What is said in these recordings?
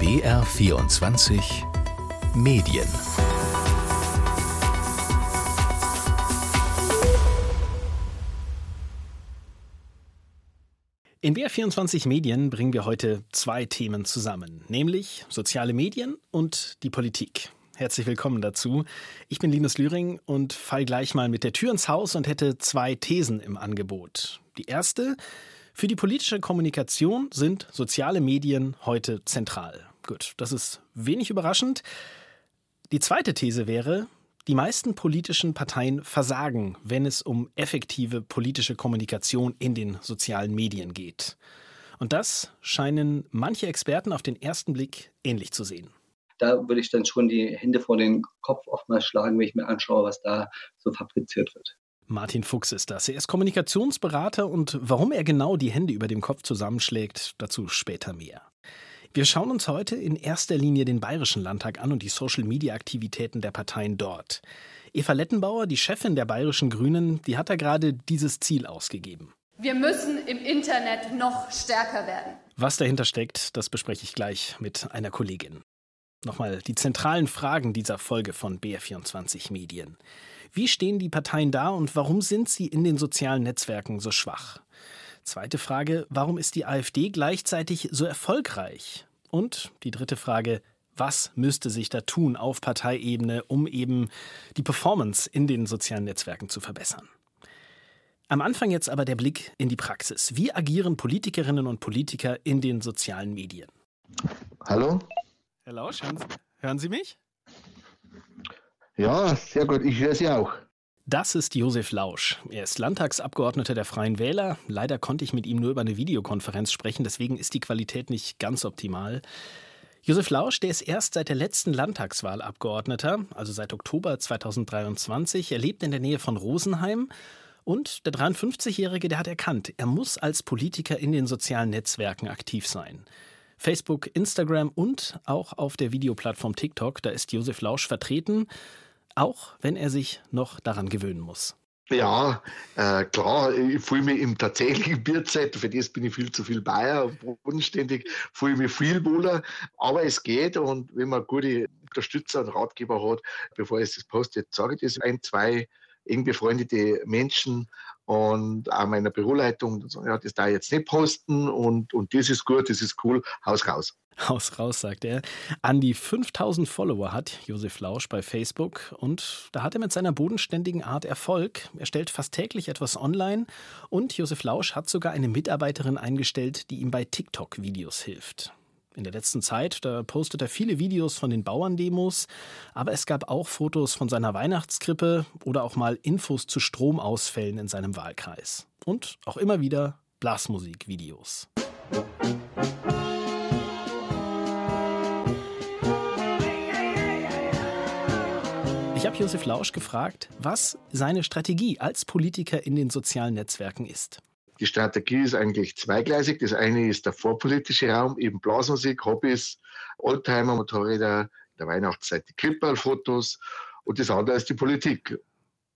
BR24 Medien In BR24 Medien bringen wir heute zwei Themen zusammen, nämlich soziale Medien und die Politik. Herzlich willkommen dazu. Ich bin Linus Lühring und fall gleich mal mit der Tür ins Haus und hätte zwei Thesen im Angebot. Die erste, für die politische Kommunikation sind soziale Medien heute zentral. Gut, das ist wenig überraschend. Die zweite These wäre, die meisten politischen Parteien versagen, wenn es um effektive politische Kommunikation in den sozialen Medien geht. Und das scheinen manche Experten auf den ersten Blick ähnlich zu sehen da würde ich dann schon die Hände vor den Kopf oftmals schlagen, wenn ich mir anschaue, was da so fabriziert wird. Martin Fuchs ist das. Er ist Kommunikationsberater und warum er genau die Hände über dem Kopf zusammenschlägt, dazu später mehr. Wir schauen uns heute in erster Linie den Bayerischen Landtag an und die Social-Media-Aktivitäten der Parteien dort. Eva Lettenbauer, die Chefin der Bayerischen Grünen, die hat da gerade dieses Ziel ausgegeben. Wir müssen im Internet noch stärker werden. Was dahinter steckt, das bespreche ich gleich mit einer Kollegin. Nochmal die zentralen Fragen dieser Folge von BR24 Medien. Wie stehen die Parteien da und warum sind sie in den sozialen Netzwerken so schwach? Zweite Frage, warum ist die AfD gleichzeitig so erfolgreich? Und die dritte Frage, was müsste sich da tun auf Parteiebene, um eben die Performance in den sozialen Netzwerken zu verbessern? Am Anfang jetzt aber der Blick in die Praxis. Wie agieren Politikerinnen und Politiker in den sozialen Medien? Hallo? Herr Lausch, hören Sie, hören Sie mich? Ja, sehr gut. Ich höre Sie auch. Das ist Josef Lausch. Er ist Landtagsabgeordneter der Freien Wähler. Leider konnte ich mit ihm nur über eine Videokonferenz sprechen, deswegen ist die Qualität nicht ganz optimal. Josef Lausch, der ist erst seit der letzten Landtagswahl Abgeordneter, also seit Oktober 2023. Er lebt in der Nähe von Rosenheim. Und der 53-Jährige, der hat erkannt, er muss als Politiker in den sozialen Netzwerken aktiv sein. Facebook, Instagram und auch auf der Videoplattform TikTok. Da ist Josef Lausch vertreten, auch wenn er sich noch daran gewöhnen muss. Ja, äh, klar, ich fühle mich im tatsächlichen Bierzeit, für das bin ich viel zu viel Bayer, bodenständig, fühle ich mich viel wohler, aber es geht und wenn man gute Unterstützer und Ratgeber hat, bevor ich das poste, sage ich das ein, zwei eng befreundete Menschen und auch meiner Büroleitung, ja, das da jetzt nicht posten und, und das ist gut, das ist cool, Haus raus. Haus raus, sagt er. An die 5000 Follower hat Josef Lausch bei Facebook und da hat er mit seiner bodenständigen Art Erfolg. Er stellt fast täglich etwas online und Josef Lausch hat sogar eine Mitarbeiterin eingestellt, die ihm bei TikTok Videos hilft in der letzten Zeit. Da postet er viele Videos von den Bauerndemos, aber es gab auch Fotos von seiner Weihnachtskrippe oder auch mal Infos zu Stromausfällen in seinem Wahlkreis. Und auch immer wieder Blasmusikvideos. Ich habe Josef Lausch gefragt, was seine Strategie als Politiker in den sozialen Netzwerken ist. Die Strategie ist eigentlich zweigleisig. Das eine ist der vorpolitische Raum, eben Blasmusik, Hobbys, Oldtimer, Motorräder, der Weihnachtszeit die Clipperl-Fotos und das andere ist die Politik.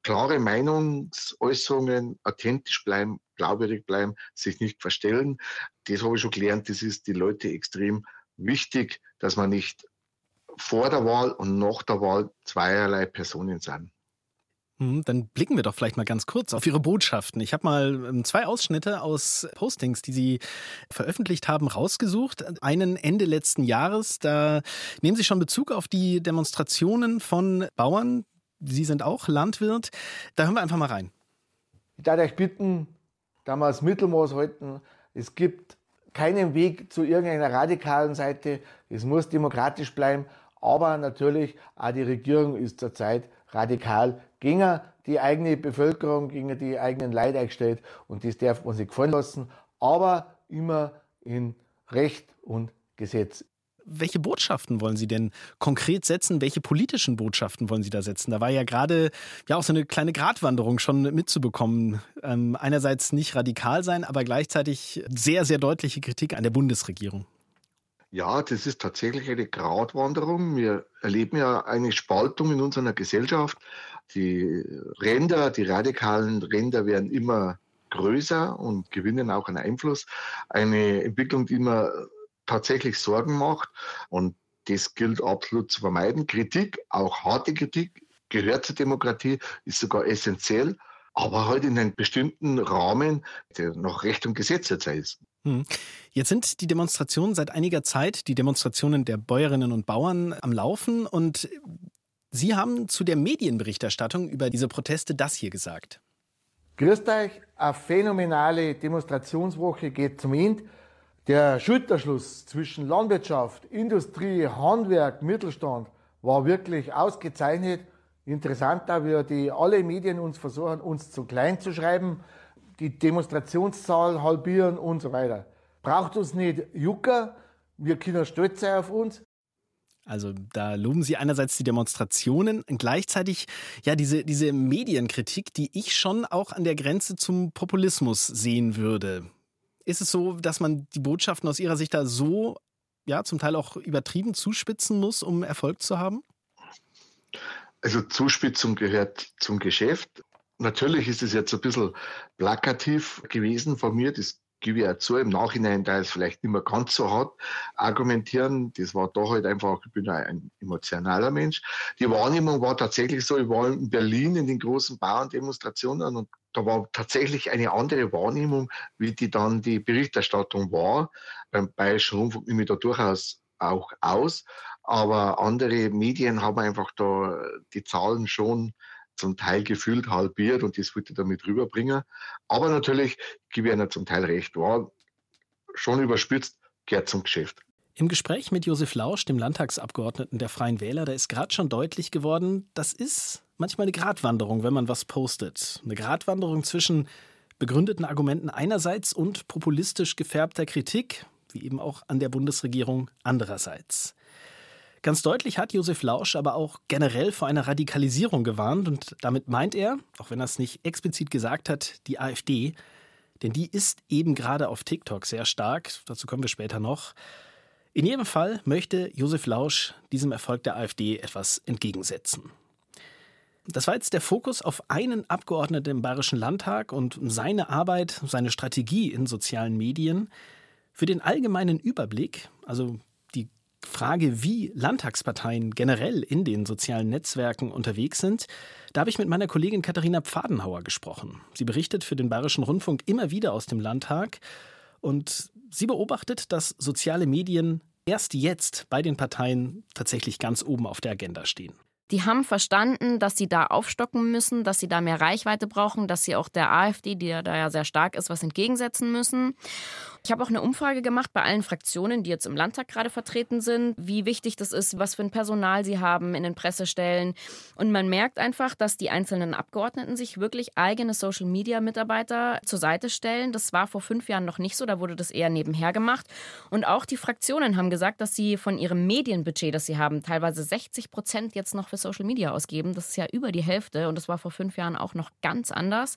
Klare Meinungsäußerungen, authentisch bleiben, glaubwürdig bleiben, sich nicht verstellen. Das habe ich schon gelernt. Das ist die Leute extrem wichtig, dass man nicht vor der Wahl und nach der Wahl zweierlei Personen sind. Hm, dann blicken wir doch vielleicht mal ganz kurz auf Ihre Botschaften. Ich habe mal ähm, zwei Ausschnitte aus Postings, die Sie veröffentlicht haben, rausgesucht. Einen Ende letzten Jahres. Da nehmen Sie schon Bezug auf die Demonstrationen von Bauern. Sie sind auch Landwirt. Da hören wir einfach mal rein. Ich darf euch bitten, da wir das Mittelmaß halten. Es gibt keinen Weg zu irgendeiner radikalen Seite. Es muss demokratisch bleiben. Aber natürlich, auch die Regierung ist zurzeit radikal gegen die eigene Bevölkerung, gegen die eigenen Leute eingestellt und das darf man sich gefallen lassen, aber immer in Recht und Gesetz. Welche Botschaften wollen Sie denn konkret setzen? Welche politischen Botschaften wollen Sie da setzen? Da war ja gerade ja auch so eine kleine Gratwanderung schon mitzubekommen. Ähm, einerseits nicht radikal sein, aber gleichzeitig sehr, sehr deutliche Kritik an der Bundesregierung. Ja, das ist tatsächlich eine Gratwanderung. Wir erleben ja eine Spaltung in unserer Gesellschaft. Die Ränder, die radikalen Ränder werden immer größer und gewinnen auch einen Einfluss. Eine Entwicklung, die man tatsächlich Sorgen macht. Und das gilt absolut zu vermeiden. Kritik, auch harte Kritik, gehört zur Demokratie, ist sogar essentiell, aber halt in einem bestimmten Rahmen, der nach Recht und Gesetz derzeit ist. Hm. Jetzt sind die Demonstrationen seit einiger Zeit, die Demonstrationen der Bäuerinnen und Bauern am Laufen und Sie haben zu der Medienberichterstattung über diese Proteste das hier gesagt. Grüßt euch, eine phänomenale Demonstrationswoche geht zum Ende. Der Schulterschluss zwischen Landwirtschaft, Industrie, Handwerk, Mittelstand war wirklich ausgezeichnet. Interessant auch, wie die alle Medien uns versuchen, uns zu klein zu schreiben, die Demonstrationszahl halbieren und so weiter. Braucht uns nicht Jucker, wir können stolz sein auf uns. Also da loben Sie einerseits die Demonstrationen, gleichzeitig ja diese, diese Medienkritik, die ich schon auch an der Grenze zum Populismus sehen würde. Ist es so, dass man die Botschaften aus Ihrer Sicht da so, ja, zum Teil auch übertrieben zuspitzen muss, um Erfolg zu haben? Also Zuspitzung gehört zum Geschäft. Natürlich ist es jetzt ein bisschen plakativ gewesen von mir. Das gebe ich auch zu, im Nachhinein, da es vielleicht nicht mehr ganz so hat, argumentieren. Das war da halt einfach, ich bin ein emotionaler Mensch. Die Wahrnehmung war tatsächlich so, ich war in Berlin in den großen Bauerndemonstrationen und da war tatsächlich eine andere Wahrnehmung, wie die dann die Berichterstattung war. Beim Bayerischen Rundfunk nehme ich da durchaus auch aus. Aber andere Medien haben einfach da die Zahlen schon zum Teil gefühlt halbiert und das wollte ich damit rüberbringen. Aber natürlich gebe ich einer zum Teil recht, war schon überspitzt, gehört zum Geschäft. Im Gespräch mit Josef Lausch, dem Landtagsabgeordneten der Freien Wähler, da ist gerade schon deutlich geworden, das ist manchmal eine Gratwanderung, wenn man was postet. Eine Gratwanderung zwischen begründeten Argumenten einerseits und populistisch gefärbter Kritik, wie eben auch an der Bundesregierung andererseits. Ganz deutlich hat Josef Lausch aber auch generell vor einer Radikalisierung gewarnt und damit meint er, auch wenn er es nicht explizit gesagt hat, die AfD, denn die ist eben gerade auf TikTok sehr stark, dazu kommen wir später noch. In jedem Fall möchte Josef Lausch diesem Erfolg der AfD etwas entgegensetzen. Das war jetzt der Fokus auf einen Abgeordneten im Bayerischen Landtag und seine Arbeit, seine Strategie in sozialen Medien. Für den allgemeinen Überblick, also Frage, wie Landtagsparteien generell in den sozialen Netzwerken unterwegs sind, da habe ich mit meiner Kollegin Katharina Pfadenhauer gesprochen. Sie berichtet für den Bayerischen Rundfunk immer wieder aus dem Landtag und sie beobachtet, dass soziale Medien erst jetzt bei den Parteien tatsächlich ganz oben auf der Agenda stehen. Die haben verstanden, dass sie da aufstocken müssen, dass sie da mehr Reichweite brauchen, dass sie auch der AfD, die da ja sehr stark ist, was entgegensetzen müssen. Ich habe auch eine Umfrage gemacht bei allen Fraktionen, die jetzt im Landtag gerade vertreten sind, wie wichtig das ist, was für ein Personal sie haben in den Pressestellen. Und man merkt einfach, dass die einzelnen Abgeordneten sich wirklich eigene Social-Media-Mitarbeiter zur Seite stellen. Das war vor fünf Jahren noch nicht so, da wurde das eher nebenher gemacht. Und auch die Fraktionen haben gesagt, dass sie von ihrem Medienbudget, das sie haben, teilweise 60 Prozent jetzt noch für Social Media ausgeben. Das ist ja über die Hälfte und das war vor fünf Jahren auch noch ganz anders.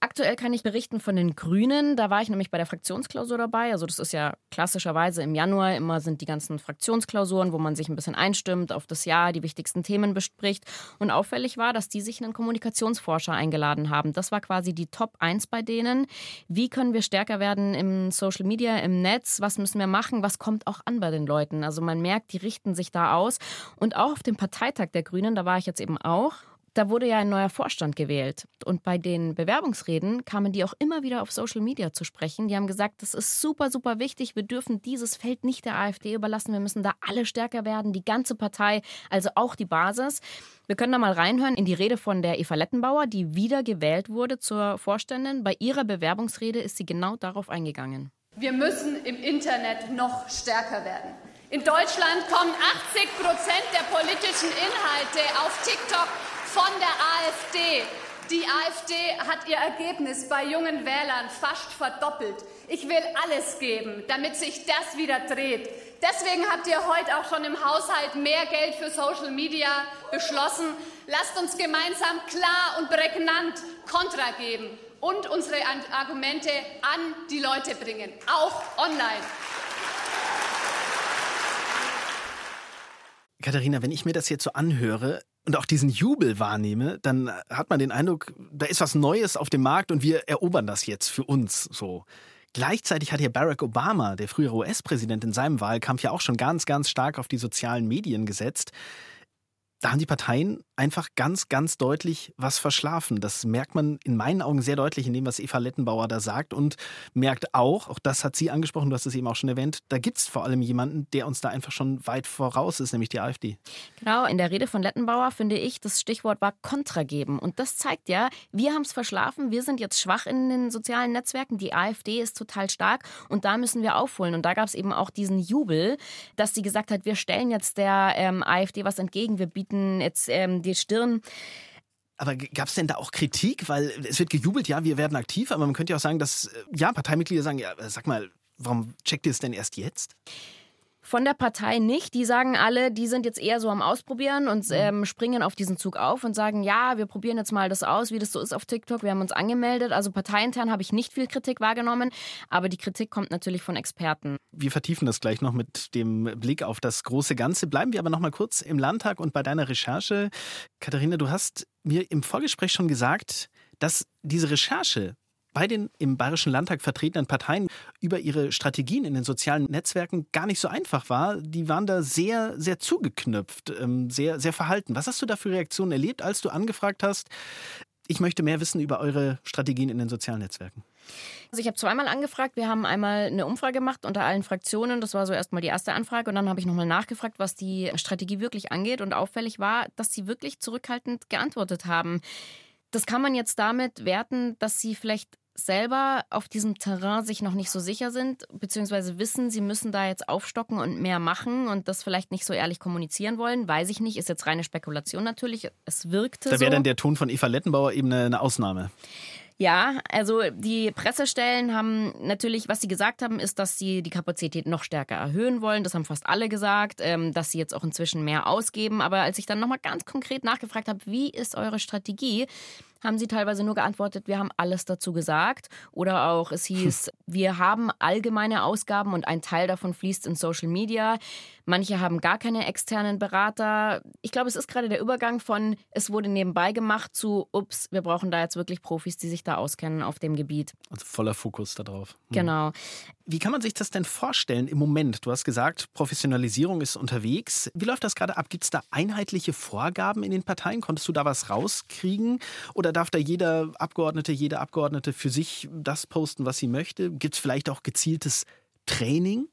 Aktuell kann ich berichten von den Grünen. Da war ich nämlich bei der Fraktionsklausur dabei. Also das ist ja klassischerweise im Januar immer sind die ganzen Fraktionsklausuren, wo man sich ein bisschen einstimmt auf das Jahr, die wichtigsten Themen bespricht. Und auffällig war, dass die sich einen Kommunikationsforscher eingeladen haben. Das war quasi die Top 1 bei denen. Wie können wir stärker werden im Social Media, im Netz? Was müssen wir machen? Was kommt auch an bei den Leuten? Also man merkt, die richten sich da aus. Und auch auf dem Parteitag der Grünen, da war ich jetzt eben auch da wurde ja ein neuer Vorstand gewählt. Und bei den Bewerbungsreden kamen die auch immer wieder auf Social Media zu sprechen. Die haben gesagt, das ist super, super wichtig. Wir dürfen dieses Feld nicht der AfD überlassen. Wir müssen da alle stärker werden, die ganze Partei, also auch die Basis. Wir können da mal reinhören in die Rede von der Eva Lettenbauer, die wieder gewählt wurde zur Vorständin. Bei ihrer Bewerbungsrede ist sie genau darauf eingegangen. Wir müssen im Internet noch stärker werden. In Deutschland kommen 80 Prozent der politischen Inhalte auf TikTok von der AfD. Die AfD hat ihr Ergebnis bei jungen Wählern fast verdoppelt. Ich will alles geben, damit sich das wieder dreht. Deswegen habt ihr heute auch schon im Haushalt mehr Geld für Social Media beschlossen. Lasst uns gemeinsam klar und prägnant Kontra geben und unsere Argumente an die Leute bringen, auch online. Katharina, wenn ich mir das jetzt so anhöre, und auch diesen Jubel wahrnehme, dann hat man den Eindruck, da ist was Neues auf dem Markt und wir erobern das jetzt für uns so. Gleichzeitig hat hier Barack Obama, der frühere US-Präsident, in seinem Wahlkampf ja auch schon ganz, ganz stark auf die sozialen Medien gesetzt da haben die Parteien einfach ganz, ganz deutlich was verschlafen. Das merkt man in meinen Augen sehr deutlich in dem, was Eva Lettenbauer da sagt und merkt auch, auch das hat sie angesprochen, du hast es eben auch schon erwähnt, da gibt es vor allem jemanden, der uns da einfach schon weit voraus ist, nämlich die AfD. Genau, in der Rede von Lettenbauer finde ich, das Stichwort war Kontra geben. Und das zeigt ja, wir haben es verschlafen, wir sind jetzt schwach in den sozialen Netzwerken, die AfD ist total stark und da müssen wir aufholen. Und da gab es eben auch diesen Jubel, dass sie gesagt hat, wir stellen jetzt der ähm, AfD was entgegen, wir bieten bieten jetzt ähm, die Stirn. Aber gab es denn da auch Kritik? Weil es wird gejubelt, ja, wir werden aktiv, aber man könnte ja auch sagen, dass äh, ja, Parteimitglieder sagen, ja, sag mal, warum checkt ihr es denn erst jetzt? Von der Partei nicht. Die sagen alle, die sind jetzt eher so am Ausprobieren und mhm. ähm, springen auf diesen Zug auf und sagen, ja, wir probieren jetzt mal das aus, wie das so ist auf TikTok. Wir haben uns angemeldet. Also parteiintern habe ich nicht viel Kritik wahrgenommen, aber die Kritik kommt natürlich von Experten. Wir vertiefen das gleich noch mit dem Blick auf das große Ganze. Bleiben wir aber noch mal kurz im Landtag und bei deiner Recherche. Katharina, du hast mir im Vorgespräch schon gesagt, dass diese Recherche bei den im Bayerischen Landtag vertretenen Parteien über ihre Strategien in den sozialen Netzwerken gar nicht so einfach war. Die waren da sehr, sehr zugeknüpft, ähm, sehr, sehr verhalten. Was hast du da für Reaktionen erlebt, als du angefragt hast, ich möchte mehr wissen über eure Strategien in den sozialen Netzwerken? Also ich habe zweimal angefragt. Wir haben einmal eine Umfrage gemacht unter allen Fraktionen. Das war so erstmal die erste Anfrage. Und dann habe ich nochmal nachgefragt, was die Strategie wirklich angeht. Und auffällig war, dass sie wirklich zurückhaltend geantwortet haben. Das kann man jetzt damit werten, dass sie vielleicht selber auf diesem Terrain sich noch nicht so sicher sind, beziehungsweise wissen, sie müssen da jetzt aufstocken und mehr machen und das vielleicht nicht so ehrlich kommunizieren wollen, weiß ich nicht, ist jetzt reine Spekulation natürlich. Es wirkte. Da wäre so. dann der Ton von Eva Lettenbauer eben eine Ausnahme. Ja, also die Pressestellen haben natürlich, was sie gesagt haben, ist, dass sie die Kapazität noch stärker erhöhen wollen. Das haben fast alle gesagt, ähm, dass sie jetzt auch inzwischen mehr ausgeben. Aber als ich dann nochmal ganz konkret nachgefragt habe, wie ist eure Strategie, haben sie teilweise nur geantwortet, wir haben alles dazu gesagt. Oder auch es hieß, wir haben allgemeine Ausgaben und ein Teil davon fließt in Social Media. Manche haben gar keine externen Berater. Ich glaube, es ist gerade der Übergang von, es wurde nebenbei gemacht zu, ups, wir brauchen da jetzt wirklich Profis, die sich da auskennen auf dem Gebiet. Also voller Fokus darauf. Hm. Genau. Wie kann man sich das denn vorstellen im Moment? Du hast gesagt, Professionalisierung ist unterwegs. Wie läuft das gerade ab? Gibt es da einheitliche Vorgaben in den Parteien? Konntest du da was rauskriegen? Oder darf da jeder Abgeordnete, jede Abgeordnete für sich das posten, was sie möchte? Gibt es vielleicht auch gezieltes Training?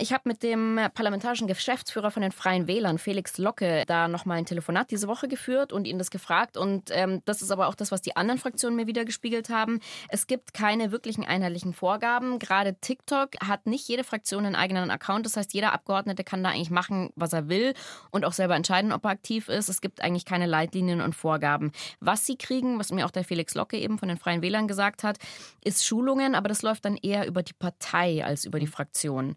Ich habe mit dem parlamentarischen Geschäftsführer von den Freien Wählern, Felix Locke, da nochmal ein Telefonat diese Woche geführt und ihn das gefragt. Und ähm, das ist aber auch das, was die anderen Fraktionen mir wieder gespiegelt haben. Es gibt keine wirklichen einheitlichen Vorgaben. Gerade TikTok hat nicht jede Fraktion einen eigenen Account. Das heißt, jeder Abgeordnete kann da eigentlich machen, was er will und auch selber entscheiden, ob er aktiv ist. Es gibt eigentlich keine Leitlinien und Vorgaben. Was sie kriegen, was mir auch der Felix Locke eben von den Freien Wählern gesagt hat, ist Schulungen, aber das läuft dann eher über die Partei als über die Fraktion.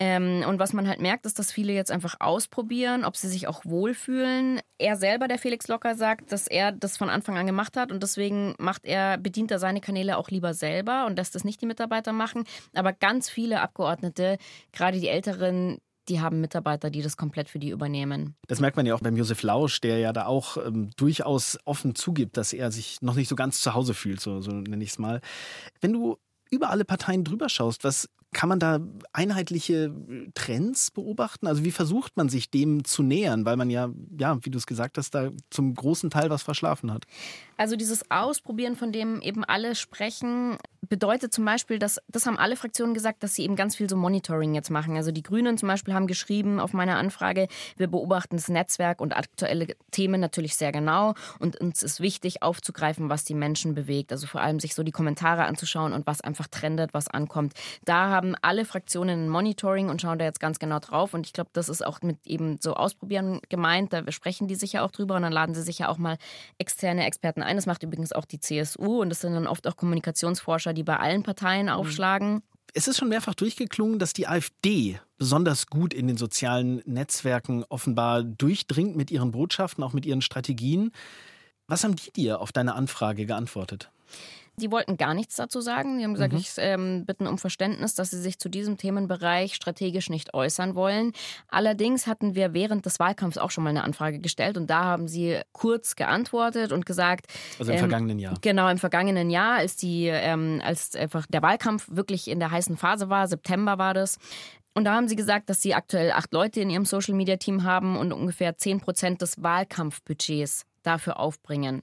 Ähm, und was man halt merkt, ist, dass viele jetzt einfach ausprobieren, ob sie sich auch wohlfühlen. Er selber, der Felix Locker, sagt, dass er das von Anfang an gemacht hat und deswegen macht er, bedient er seine Kanäle auch lieber selber und lässt das nicht die Mitarbeiter machen. Aber ganz viele Abgeordnete, gerade die Älteren, die haben Mitarbeiter, die das komplett für die übernehmen. Das merkt man ja auch beim Josef Lausch, der ja da auch ähm, durchaus offen zugibt, dass er sich noch nicht so ganz zu Hause fühlt, so, so nenne ich es mal. Wenn du über alle Parteien drüber schaust, was kann man da einheitliche äh, Trends beobachten? Also wie versucht man sich dem zu nähern, weil man ja, ja, wie du es gesagt hast, da zum großen Teil was verschlafen hat? Also dieses Ausprobieren, von dem eben alle sprechen, bedeutet zum Beispiel, dass das haben alle Fraktionen gesagt, dass sie eben ganz viel so Monitoring jetzt machen. Also die Grünen zum Beispiel haben geschrieben auf meine Anfrage, wir beobachten das Netzwerk und aktuelle Themen natürlich sehr genau und uns ist wichtig aufzugreifen, was die Menschen bewegt. Also vor allem sich so die Kommentare anzuschauen und was einfach trendet, was ankommt. Da haben alle Fraktionen ein Monitoring und schauen da jetzt ganz genau drauf und ich glaube, das ist auch mit eben so Ausprobieren gemeint. Da sprechen die sich ja auch drüber und dann laden sie sich ja auch mal externe Experten ein. Das macht übrigens auch die CSU und das sind dann oft auch Kommunikationsforscher, die bei allen Parteien mhm. aufschlagen. Es ist schon mehrfach durchgeklungen, dass die AfD besonders gut in den sozialen Netzwerken offenbar durchdringt mit ihren Botschaften, auch mit ihren Strategien. Was haben die dir auf deine Anfrage geantwortet? Sie wollten gar nichts dazu sagen. Sie haben gesagt, mhm. ich ähm, bitten um Verständnis, dass sie sich zu diesem Themenbereich strategisch nicht äußern wollen. Allerdings hatten wir während des Wahlkampfs auch schon mal eine Anfrage gestellt und da haben sie kurz geantwortet und gesagt. Also im ähm, vergangenen Jahr. Genau, im vergangenen Jahr, als die, ähm, als einfach der Wahlkampf wirklich in der heißen Phase war, September war das, und da haben sie gesagt, dass sie aktuell acht Leute in ihrem Social Media Team haben und ungefähr zehn Prozent des Wahlkampfbudgets dafür aufbringen.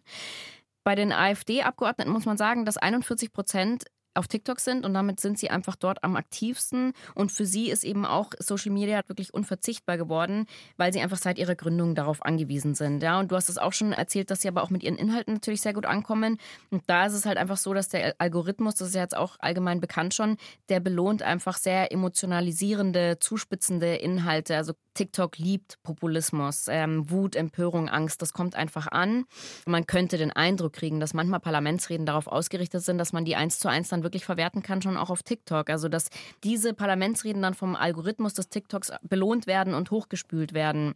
Bei den AfD-Abgeordneten muss man sagen, dass 41 Prozent auf TikTok sind und damit sind sie einfach dort am aktivsten. Und für sie ist eben auch Social Media wirklich unverzichtbar geworden, weil sie einfach seit ihrer Gründung darauf angewiesen sind. Ja, und du hast es auch schon erzählt, dass sie aber auch mit ihren Inhalten natürlich sehr gut ankommen. Und da ist es halt einfach so, dass der Algorithmus, das ist ja jetzt auch allgemein bekannt schon, der belohnt einfach sehr emotionalisierende, zuspitzende Inhalte. Also TikTok liebt Populismus, ähm, Wut, Empörung, Angst. Das kommt einfach an. Man könnte den Eindruck kriegen, dass manchmal Parlamentsreden darauf ausgerichtet sind, dass man die eins zu eins dann wirklich verwerten kann, schon auch auf TikTok. Also dass diese Parlamentsreden dann vom Algorithmus des TikToks belohnt werden und hochgespült werden.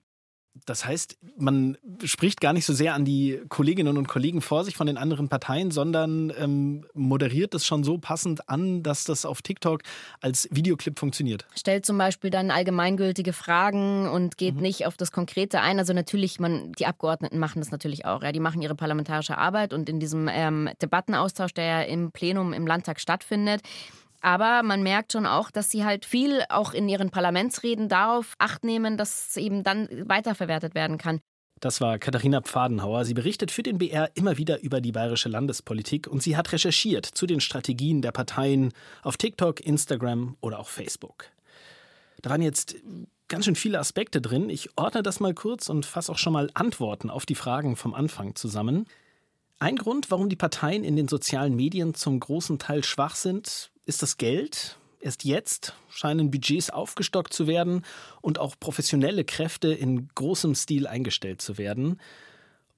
Das heißt, man spricht gar nicht so sehr an die Kolleginnen und Kollegen vor sich von den anderen Parteien, sondern ähm, moderiert es schon so passend an, dass das auf TikTok als Videoclip funktioniert. Stellt zum Beispiel dann allgemeingültige Fragen und geht mhm. nicht auf das Konkrete ein. Also natürlich, man, die Abgeordneten machen das natürlich auch. Ja. Die machen ihre parlamentarische Arbeit und in diesem ähm, Debattenaustausch, der ja im Plenum im Landtag stattfindet, aber man merkt schon auch, dass sie halt viel auch in ihren Parlamentsreden darauf acht nehmen, dass es eben dann weiterverwertet werden kann. Das war Katharina Pfadenhauer. Sie berichtet für den BR immer wieder über die bayerische Landespolitik und sie hat recherchiert zu den Strategien der Parteien auf TikTok, Instagram oder auch Facebook. Da waren jetzt ganz schön viele Aspekte drin. Ich ordne das mal kurz und fasse auch schon mal Antworten auf die Fragen vom Anfang zusammen. Ein Grund, warum die Parteien in den sozialen Medien zum großen Teil schwach sind, ist das Geld. Erst jetzt scheinen Budgets aufgestockt zu werden und auch professionelle Kräfte in großem Stil eingestellt zu werden.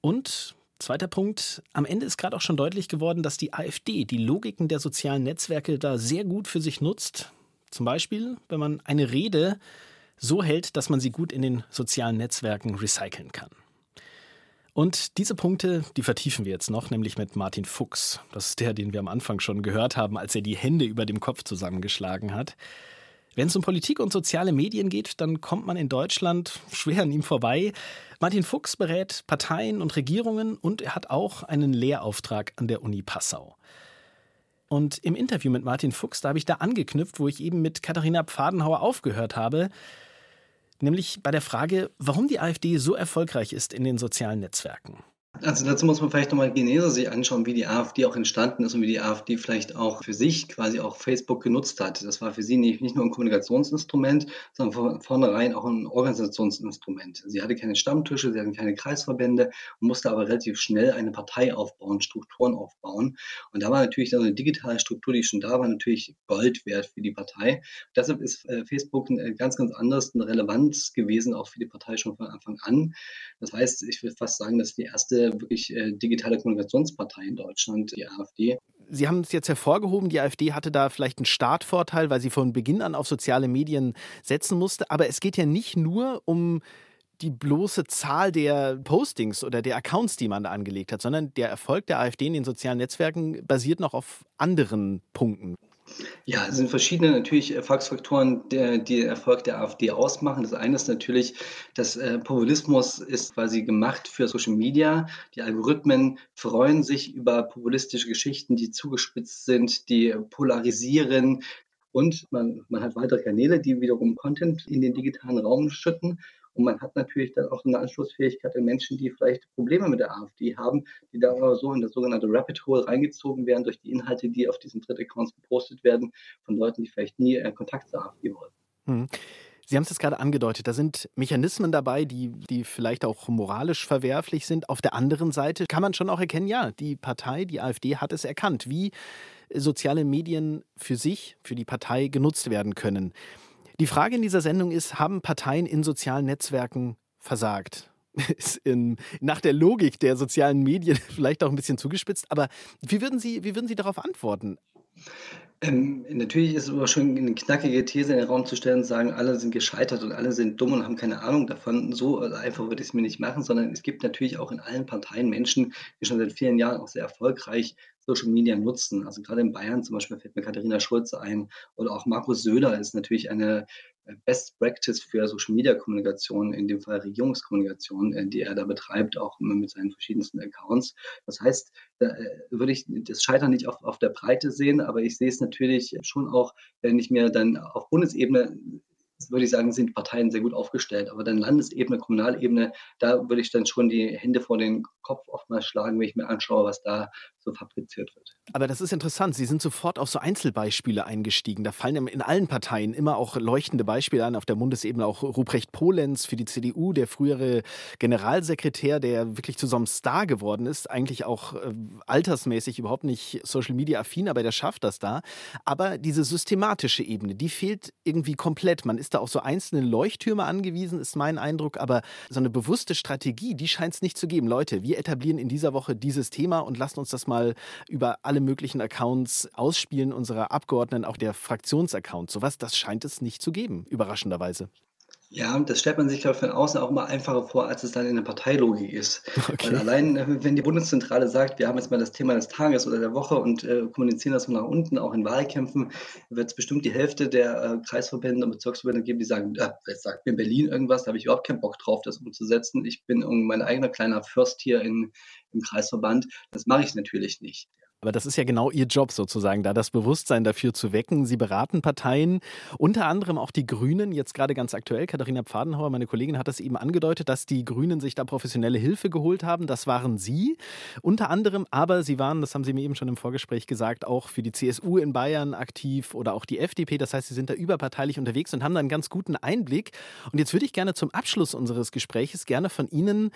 Und zweiter Punkt, am Ende ist gerade auch schon deutlich geworden, dass die AfD die Logiken der sozialen Netzwerke da sehr gut für sich nutzt. Zum Beispiel, wenn man eine Rede so hält, dass man sie gut in den sozialen Netzwerken recyceln kann. Und diese Punkte, die vertiefen wir jetzt noch, nämlich mit Martin Fuchs. Das ist der, den wir am Anfang schon gehört haben, als er die Hände über dem Kopf zusammengeschlagen hat. Wenn es um Politik und soziale Medien geht, dann kommt man in Deutschland schwer an ihm vorbei. Martin Fuchs berät Parteien und Regierungen und er hat auch einen Lehrauftrag an der Uni Passau. Und im Interview mit Martin Fuchs, da habe ich da angeknüpft, wo ich eben mit Katharina Pfadenhauer aufgehört habe nämlich bei der Frage, warum die AfD so erfolgreich ist in den sozialen Netzwerken. Also dazu muss man vielleicht nochmal genauer sich anschauen, wie die AfD auch entstanden ist und wie die AfD vielleicht auch für sich quasi auch Facebook genutzt hat. Das war für sie nicht, nicht nur ein Kommunikationsinstrument, sondern von vornherein auch ein Organisationsinstrument. Sie hatte keine Stammtische, sie hatten keine Kreisverbände und musste aber relativ schnell eine Partei aufbauen, Strukturen aufbauen. Und da war natürlich dann eine digitale Struktur, die schon da war, natürlich Gold wert für die Partei. Und deshalb ist äh, Facebook ein äh, ganz, ganz anderes eine Relevanz gewesen, auch für die Partei schon von Anfang an. Das heißt, ich will fast sagen, dass die erste wirklich äh, digitale Kommunikationspartei in Deutschland, die AfD. Sie haben es jetzt hervorgehoben, die AfD hatte da vielleicht einen Startvorteil, weil sie von Beginn an auf soziale Medien setzen musste. Aber es geht ja nicht nur um die bloße Zahl der Postings oder der Accounts, die man da angelegt hat, sondern der Erfolg der AfD in den sozialen Netzwerken basiert noch auf anderen Punkten. Ja, es sind verschiedene natürlich Erfolgsfaktoren, die, die Erfolg der AfD ausmachen. Das eine ist natürlich, dass äh, Populismus ist quasi gemacht für Social Media. Die Algorithmen freuen sich über populistische Geschichten, die zugespitzt sind, die polarisieren. Und man, man hat weitere Kanäle, die wiederum Content in den digitalen Raum schütten. Und man hat natürlich dann auch eine Anschlussfähigkeit in Menschen, die vielleicht Probleme mit der AfD haben, die da aber so in das sogenannte Rapid Hole reingezogen werden durch die Inhalte, die auf diesen Dritt-Accounts gepostet werden von Leuten, die vielleicht nie äh, Kontakt zur AfD wollen. Hm. Sie haben es jetzt gerade angedeutet, da sind Mechanismen dabei, die, die vielleicht auch moralisch verwerflich sind. Auf der anderen Seite kann man schon auch erkennen, ja, die Partei, die AfD hat es erkannt, wie soziale Medien für sich, für die Partei genutzt werden können. Die Frage in dieser Sendung ist, haben Parteien in sozialen Netzwerken versagt? Ist in, nach der Logik der sozialen Medien vielleicht auch ein bisschen zugespitzt, aber wie würden Sie, wie würden Sie darauf antworten? Ähm, natürlich ist es aber schon eine knackige These in den Raum zu stellen und sagen, alle sind gescheitert und alle sind dumm und haben keine Ahnung davon. So einfach würde ich es mir nicht machen, sondern es gibt natürlich auch in allen Parteien Menschen, die schon seit vielen Jahren auch sehr erfolgreich Social Media nutzen. Also gerade in Bayern zum Beispiel fällt mir Katharina Schulze ein oder auch Markus Söder ist natürlich eine Best Practice für Social Media Kommunikation, in dem Fall Regierungskommunikation, äh, die er da betreibt, auch mit seinen verschiedensten Accounts. Das heißt, da äh, würde ich das Scheitern nicht auf, auf der Breite sehen, aber ich sehe es natürlich schon auch, wenn ich mir dann auf Bundesebene würde ich sagen, sind Parteien sehr gut aufgestellt. Aber dann Landesebene, Kommunalebene, da würde ich dann schon die Hände vor den Kopf oftmals schlagen, wenn ich mir anschaue, was da so fabriziert wird. Aber das ist interessant. Sie sind sofort auf so Einzelbeispiele eingestiegen. Da fallen in allen Parteien immer auch leuchtende Beispiele an. Auf der Bundesebene auch Ruprecht Polenz für die CDU, der frühere Generalsekretär, der wirklich zu so einem Star geworden ist. Eigentlich auch äh, altersmäßig überhaupt nicht Social Media affin, aber der schafft das da. Aber diese systematische Ebene, die fehlt irgendwie komplett. Man ist da auf so einzelne Leuchttürme angewiesen, ist mein Eindruck. Aber so eine bewusste Strategie, die scheint es nicht zu geben. Leute, wir etablieren in dieser Woche dieses Thema und lassen uns das mal über alle möglichen Accounts ausspielen, unserer Abgeordneten, auch der Fraktionsaccounts. Sowas, das scheint es nicht zu geben, überraschenderweise. Ja, das stellt man sich, glaube ich, von außen auch immer einfacher vor, als es dann in der Parteilogik ist. Okay. Weil allein, äh, wenn die Bundeszentrale sagt, wir haben jetzt mal das Thema des Tages oder der Woche und äh, kommunizieren das nach unten, auch in Wahlkämpfen, wird es bestimmt die Hälfte der äh, Kreisverbände und Bezirksverbände geben, die sagen, äh, jetzt sagt mir Berlin irgendwas, da habe ich überhaupt keinen Bock drauf, das umzusetzen. Ich bin mein eigener kleiner Fürst hier in, im Kreisverband. Das mache ich natürlich nicht. Aber das ist ja genau Ihr Job sozusagen, da das Bewusstsein dafür zu wecken. Sie beraten Parteien, unter anderem auch die Grünen, jetzt gerade ganz aktuell. Katharina Pfadenhauer, meine Kollegin, hat das eben angedeutet, dass die Grünen sich da professionelle Hilfe geholt haben. Das waren Sie unter anderem, aber Sie waren, das haben Sie mir eben schon im Vorgespräch gesagt, auch für die CSU in Bayern aktiv oder auch die FDP. Das heißt, Sie sind da überparteilich unterwegs und haben da einen ganz guten Einblick. Und jetzt würde ich gerne zum Abschluss unseres Gespräches gerne von Ihnen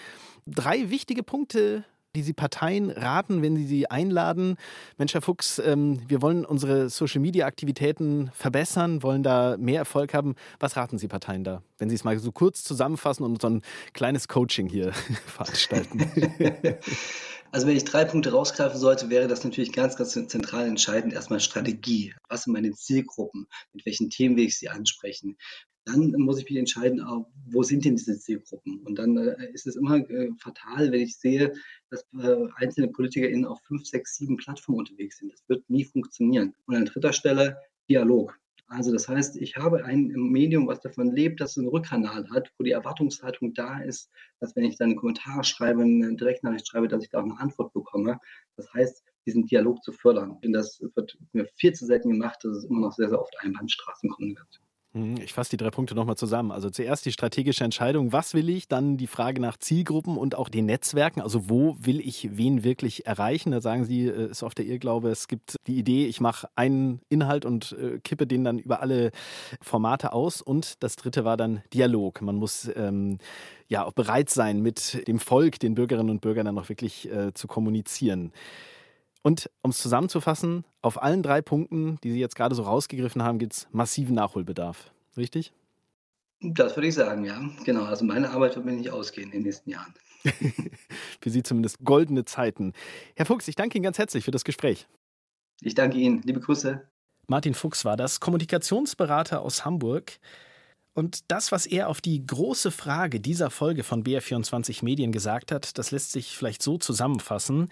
drei wichtige Punkte die Sie Parteien raten, wenn Sie sie einladen? Mensch, Herr Fuchs, ähm, wir wollen unsere Social-Media-Aktivitäten verbessern, wollen da mehr Erfolg haben. Was raten Sie Parteien da, wenn Sie es mal so kurz zusammenfassen und so ein kleines Coaching hier veranstalten? Also wenn ich drei Punkte rausgreifen sollte, wäre das natürlich ganz, ganz zentral entscheidend. Erstmal Strategie. Was sind meine Zielgruppen? Mit welchen Themen will ich sie ansprechen? Dann muss ich mich entscheiden, wo sind denn diese Zielgruppen? Und dann äh, ist es immer äh, fatal, wenn ich sehe, dass äh, einzelne PolitikerInnen auf fünf, sechs, sieben Plattformen unterwegs sind. Das wird nie funktionieren. Und an dritter Stelle Dialog. Also das heißt, ich habe ein Medium, was davon lebt, dass es einen Rückkanal hat, wo die Erwartungshaltung da ist, dass wenn ich dann einen Kommentar schreibe, eine Direktnachricht schreibe, dass ich da auch eine Antwort bekomme. Das heißt, diesen Dialog zu fördern. Denn das wird mir viel zu selten gemacht. Das ist immer noch sehr, sehr oft Einbahnstraßenkommunikation. Mhm, ich fasse die drei Punkte nochmal zusammen. Also zuerst die strategische Entscheidung, was will ich, dann die Frage nach Zielgruppen und auch den Netzwerken, also wo will ich wen wirklich erreichen. Da sagen Sie, äh, ist oft der Irrglaube, es gibt die Idee, ich mache einen Inhalt und äh, kippe den dann über alle Formate aus. Und das dritte war dann Dialog. Man muss ähm, ja auch bereit sein, mit dem Volk, den Bürgerinnen und Bürgern dann auch wirklich äh, zu kommunizieren. Und um es zusammenzufassen, auf allen drei Punkten, die Sie jetzt gerade so rausgegriffen haben, gibt es massiven Nachholbedarf. Richtig? Das würde ich sagen, ja. Genau. Also meine Arbeit wird mir nicht ausgehen in den nächsten Jahren. für Sie zumindest goldene Zeiten. Herr Fuchs, ich danke Ihnen ganz herzlich für das Gespräch. Ich danke Ihnen. Liebe Grüße. Martin Fuchs war das, Kommunikationsberater aus Hamburg. Und das, was er auf die große Frage dieser Folge von BR24 Medien gesagt hat, das lässt sich vielleicht so zusammenfassen.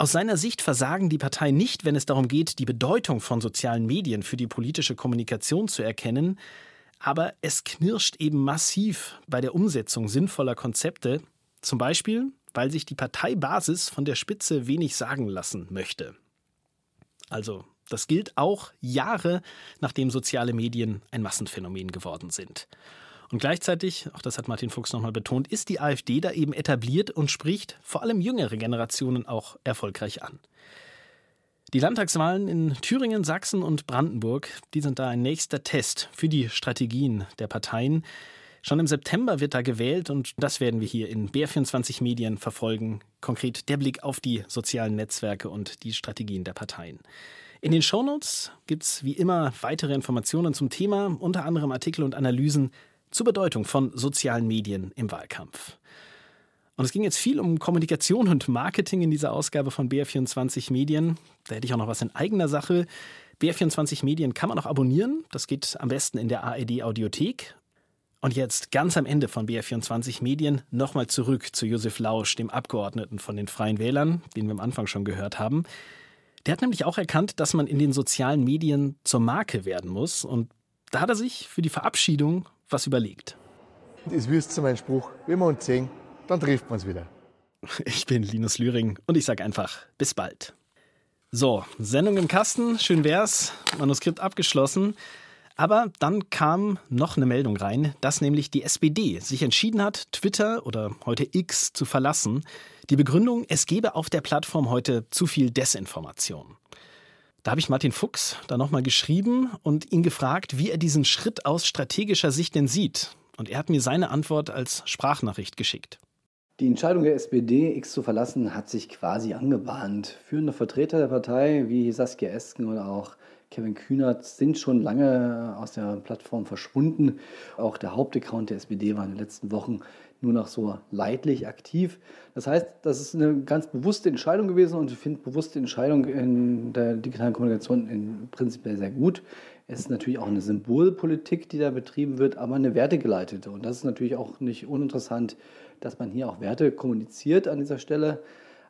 Aus seiner Sicht versagen die Parteien nicht, wenn es darum geht, die Bedeutung von sozialen Medien für die politische Kommunikation zu erkennen, aber es knirscht eben massiv bei der Umsetzung sinnvoller Konzepte, zum Beispiel, weil sich die Parteibasis von der Spitze wenig sagen lassen möchte. Also, das gilt auch Jahre nachdem soziale Medien ein Massenphänomen geworden sind. Und gleichzeitig, auch das hat Martin Fuchs nochmal betont, ist die AfD da eben etabliert und spricht vor allem jüngere Generationen auch erfolgreich an. Die Landtagswahlen in Thüringen, Sachsen und Brandenburg, die sind da ein nächster Test für die Strategien der Parteien. Schon im September wird da gewählt und das werden wir hier in BR24 Medien verfolgen. Konkret der Blick auf die sozialen Netzwerke und die Strategien der Parteien. In den Shownotes gibt es wie immer weitere Informationen zum Thema, unter anderem Artikel und Analysen zur Bedeutung von sozialen Medien im Wahlkampf. Und es ging jetzt viel um Kommunikation und Marketing in dieser Ausgabe von BR24 Medien. Da hätte ich auch noch was in eigener Sache. BR24 Medien kann man auch abonnieren. Das geht am besten in der ARD Audiothek. Und jetzt ganz am Ende von BR24 Medien nochmal zurück zu Josef Lausch, dem Abgeordneten von den Freien Wählern, den wir am Anfang schon gehört haben. Der hat nämlich auch erkannt, dass man in den sozialen Medien zur Marke werden muss. Und da hat er sich für die Verabschiedung was überlegt. Das wirst du mein Spruch. Wenn wir uns sehen, dann trifft man uns wieder. Ich bin Linus Lühring und ich sage einfach bis bald. So, Sendung im Kasten, schön wär's, Manuskript abgeschlossen. Aber dann kam noch eine Meldung rein, dass nämlich die SPD sich entschieden hat, Twitter oder heute X zu verlassen. Die Begründung, es gebe auf der Plattform heute zu viel Desinformation. Da habe ich Martin Fuchs da nochmal geschrieben und ihn gefragt, wie er diesen Schritt aus strategischer Sicht denn sieht. Und er hat mir seine Antwort als Sprachnachricht geschickt. Die Entscheidung der SPD, X zu verlassen, hat sich quasi angebahnt. Führende Vertreter der Partei wie Saskia Esken oder auch Kevin Kühnert sind schon lange aus der Plattform verschwunden. Auch der Hauptaccount der SPD war in den letzten Wochen nur noch so leidlich aktiv. Das heißt, das ist eine ganz bewusste Entscheidung gewesen und ich finde bewusste Entscheidung in der digitalen Kommunikation in prinzipiell sehr gut. Es ist natürlich auch eine Symbolpolitik, die da betrieben wird, aber eine wertegeleitete. Und das ist natürlich auch nicht uninteressant, dass man hier auch Werte kommuniziert an dieser Stelle.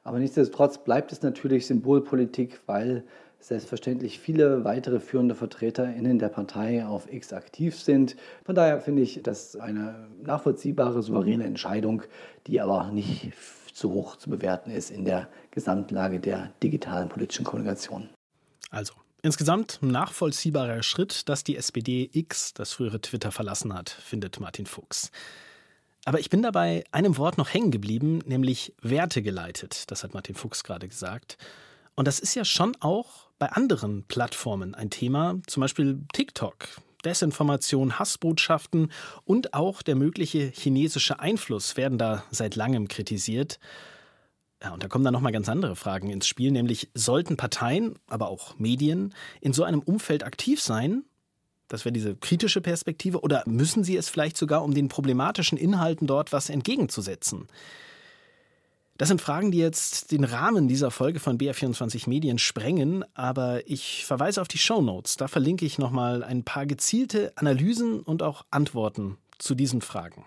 Aber nichtsdestotrotz bleibt es natürlich Symbolpolitik, weil selbstverständlich viele weitere führende VertreterInnen der Partei auf X aktiv sind. Von daher finde ich das eine nachvollziehbare, souveräne Entscheidung, die aber nicht zu hoch zu bewerten ist in der Gesamtlage der digitalen politischen Kommunikation. Also, insgesamt ein nachvollziehbarer Schritt, dass die SPD X, das frühere Twitter, verlassen hat, findet Martin Fuchs. Aber ich bin dabei einem Wort noch hängen geblieben, nämlich Werte geleitet. Das hat Martin Fuchs gerade gesagt. Und das ist ja schon auch bei anderen Plattformen ein Thema, zum Beispiel TikTok. Desinformation, Hassbotschaften und auch der mögliche chinesische Einfluss werden da seit langem kritisiert. Ja, und da kommen dann nochmal ganz andere Fragen ins Spiel, nämlich sollten Parteien, aber auch Medien in so einem Umfeld aktiv sein? Das wäre diese kritische Perspektive. Oder müssen sie es vielleicht sogar, um den problematischen Inhalten dort was entgegenzusetzen? Das sind Fragen, die jetzt den Rahmen dieser Folge von BR24 Medien sprengen, aber ich verweise auf die Show Notes. Da verlinke ich nochmal ein paar gezielte Analysen und auch Antworten zu diesen Fragen.